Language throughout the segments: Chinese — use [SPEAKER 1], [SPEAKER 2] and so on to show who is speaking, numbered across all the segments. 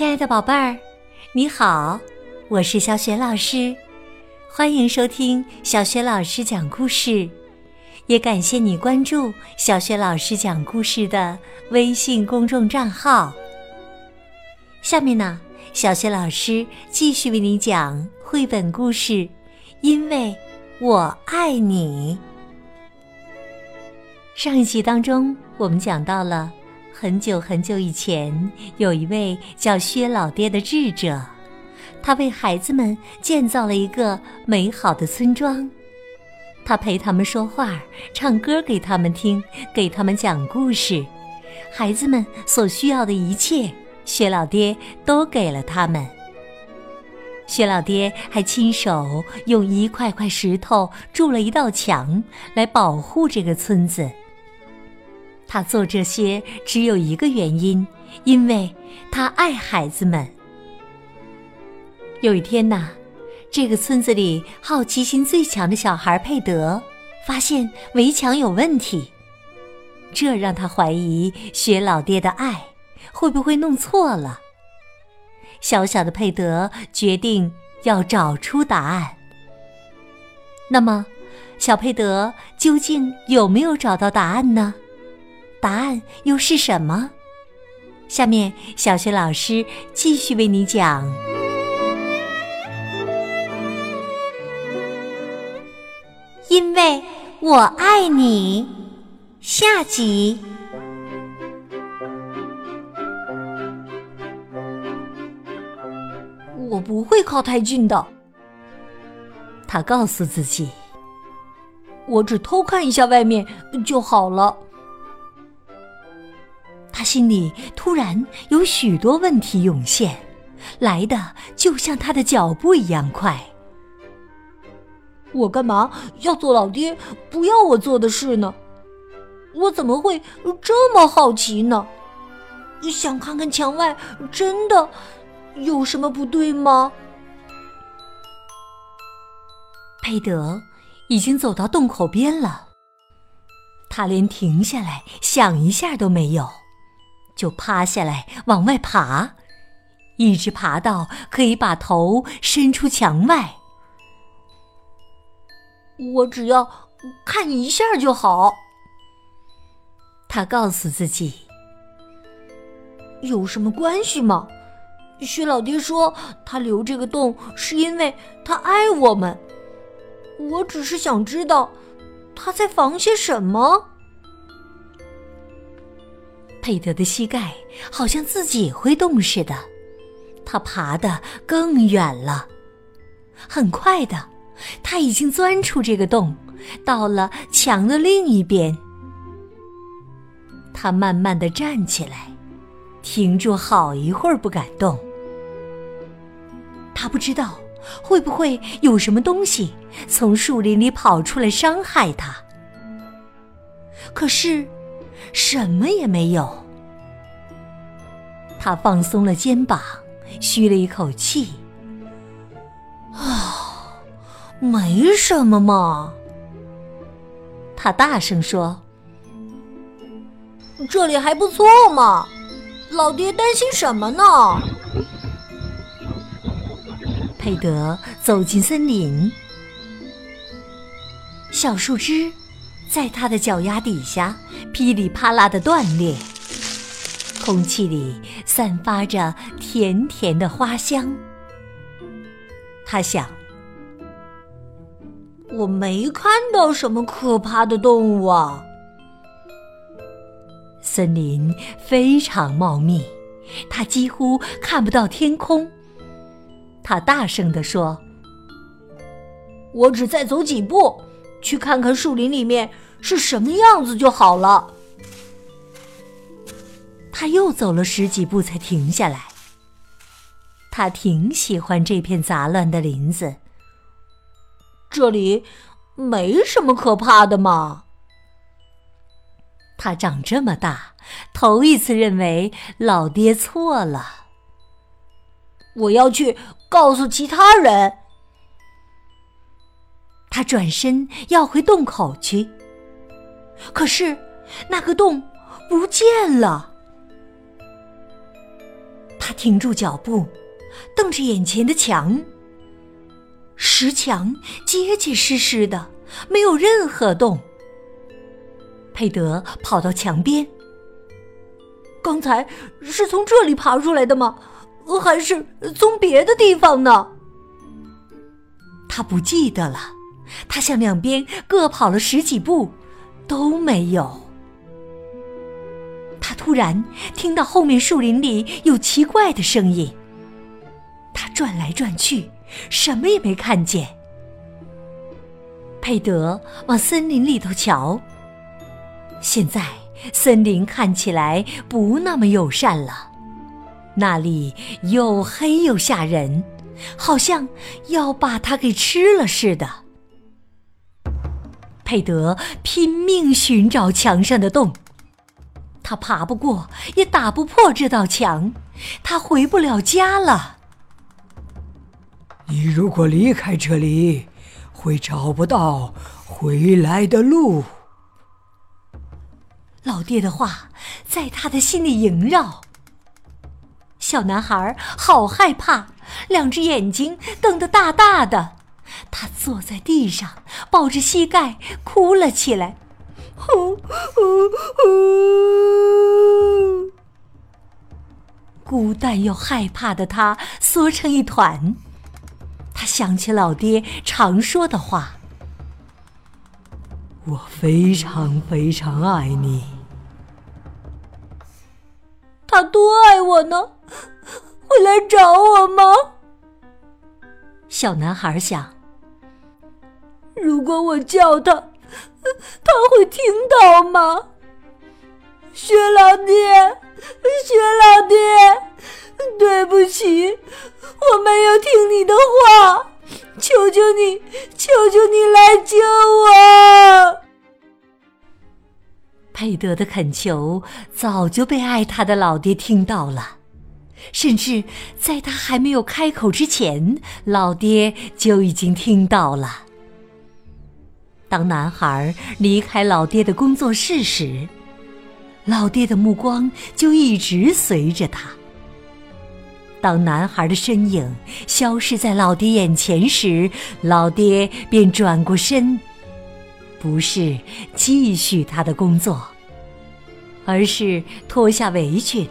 [SPEAKER 1] 亲爱的宝贝儿，你好，我是小雪老师，欢迎收听小雪老师讲故事，也感谢你关注小雪老师讲故事的微信公众账号。下面呢，小雪老师继续为你讲绘本故事《因为我爱你》。上一集当中，我们讲到了。很久很久以前，有一位叫薛老爹的智者，他为孩子们建造了一个美好的村庄。他陪他们说话，唱歌给他们听，给他们讲故事。孩子们所需要的一切，薛老爹都给了他们。薛老爹还亲手用一块块石头筑了一道墙，来保护这个村子。他做这些只有一个原因，因为他爱孩子们。有一天呐，这个村子里好奇心最强的小孩佩德发现围墙有问题，这让他怀疑雪老爹的爱会不会弄错了。小小的佩德决定要找出答案。那么，小佩德究竟有没有找到答案呢？答案又是什么？下面小学老师继续为你讲。因为我爱你，下集。
[SPEAKER 2] 我不会靠太近的，
[SPEAKER 1] 他告诉自己。
[SPEAKER 2] 我只偷看一下外面就好了。
[SPEAKER 1] 他心里突然有许多问题涌现，来的就像他的脚步一样快。
[SPEAKER 2] 我干嘛要做老爹不要我做的事呢？我怎么会这么好奇呢？想看看墙外，真的有什么不对吗？
[SPEAKER 1] 佩德已经走到洞口边了，他连停下来想一下都没有。就趴下来往外爬，一直爬到可以把头伸出墙外。
[SPEAKER 2] 我只要看一下就好。
[SPEAKER 1] 他告诉自己：“
[SPEAKER 2] 有什么关系吗？”薛老爹说：“他留这个洞是因为他爱我们。”我只是想知道他在防些什么。
[SPEAKER 1] 佩德的膝盖好像自己会动似的，他爬得更远了。很快的，他已经钻出这个洞，到了墙的另一边。他慢慢的站起来，停住好一会儿不敢动。他不知道会不会有什么东西从树林里跑出来伤害他。可是。什么也没有。他放松了肩膀，吁了一口气。
[SPEAKER 2] 啊，没什么嘛。
[SPEAKER 1] 他大声说：“
[SPEAKER 2] 这里还不错嘛，老爹担心什么呢？”
[SPEAKER 1] 佩德走进森林，小树枝。在他的脚丫底下，噼里啪啦的断裂。空气里散发着甜甜的花香。他想：
[SPEAKER 2] 我没看到什么可怕的动物啊。
[SPEAKER 1] 森林非常茂密，他几乎看不到天空。他大声地说：“
[SPEAKER 2] 我只再走几步。”去看看树林里面是什么样子就好了。
[SPEAKER 1] 他又走了十几步才停下来。他挺喜欢这片杂乱的林子。
[SPEAKER 2] 这里没什么可怕的嘛。
[SPEAKER 1] 他长这么大，头一次认为老爹错了。
[SPEAKER 2] 我要去告诉其他人。
[SPEAKER 1] 他转身要回洞口去，可是那个洞不见了。他停住脚步，瞪着眼前的墙。石墙结结实实的，没有任何洞。佩德跑到墙边。
[SPEAKER 2] 刚才是从这里爬出来的吗？还是从别的地方呢？
[SPEAKER 1] 他不记得了。他向两边各跑了十几步，都没有。他突然听到后面树林里有奇怪的声音。他转来转去，什么也没看见。佩德往森林里头瞧。现在森林看起来不那么友善了，那里又黑又吓人，好像要把他给吃了似的。佩德拼命寻找墙上的洞，他爬不过，也打不破这道墙，他回不了家了。
[SPEAKER 3] 你如果离开这里，会找不到回来的路。
[SPEAKER 1] 老爹的话在他的心里萦绕。小男孩好害怕，两只眼睛瞪得大大的。他坐在地上，抱着膝盖哭了起来。呼呼呼！孤单又害怕的他缩成一团。他想起老爹常说的话。
[SPEAKER 3] 我非常非常爱你。
[SPEAKER 2] 他多爱我呢？会来找我吗？
[SPEAKER 1] 小男孩想。
[SPEAKER 2] 如果我叫他，他会听到吗？薛老爹，薛老爹，对不起，我没有听你的话。求求你，求求你来救我！
[SPEAKER 1] 佩德的恳求早就被爱他的老爹听到了，甚至在他还没有开口之前，老爹就已经听到了。当男孩离开老爹的工作室时，老爹的目光就一直随着他。当男孩的身影消失在老爹眼前时，老爹便转过身，不是继续他的工作，而是脱下围裙，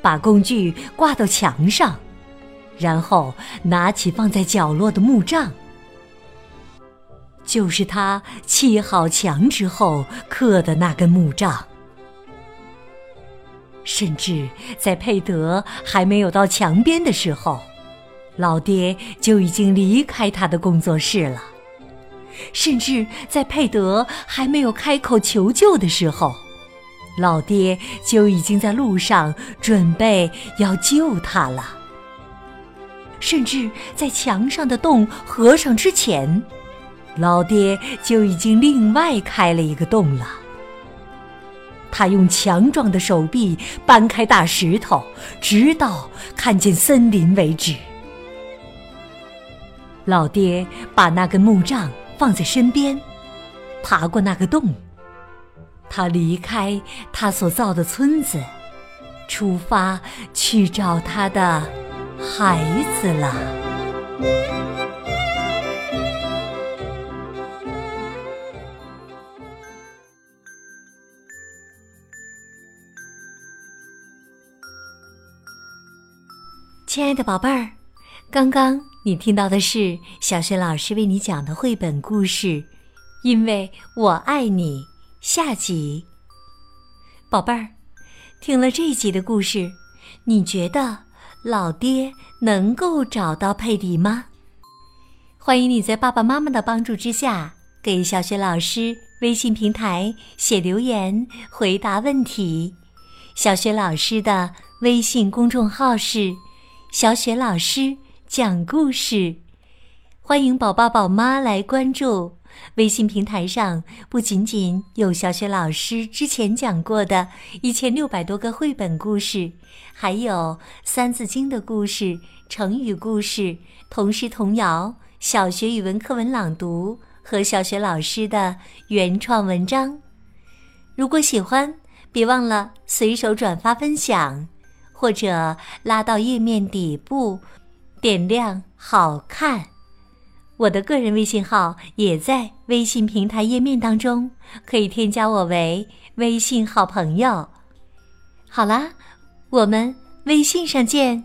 [SPEAKER 1] 把工具挂到墙上，然后拿起放在角落的木杖，就是他砌好墙之后刻的那根木杖。甚至在佩德还没有到墙边的时候，老爹就已经离开他的工作室了。甚至在佩德还没有开口求救的时候，老爹就已经在路上准备要救他了。甚至在墙上的洞合上之前，老爹就已经另外开了一个洞了。他用强壮的手臂搬开大石头，直到看见森林为止。老爹把那根木杖放在身边，爬过那个洞。他离开他所造的村子，出发去找他的孩子了。亲爱的宝贝儿，刚刚你听到的是小学老师为你讲的绘本故事《因为我爱你》下集。宝贝儿，听了这集的故事，你觉得老爹能够找到佩迪吗？欢迎你在爸爸妈妈的帮助之下，给小学老师微信平台写留言回答问题。小学老师的微信公众号是。小雪老师讲故事，欢迎宝宝宝妈来关注微信平台上。不仅仅有小雪老师之前讲过的一千六百多个绘本故事，还有《三字经》的故事、成语故事、童诗童谣、小学语文课文朗读和小学老师的原创文章。如果喜欢，别忘了随手转发分享。或者拉到页面底部，点亮“好看”。我的个人微信号也在微信平台页面当中，可以添加我为微信好朋友。好啦，我们微信上见。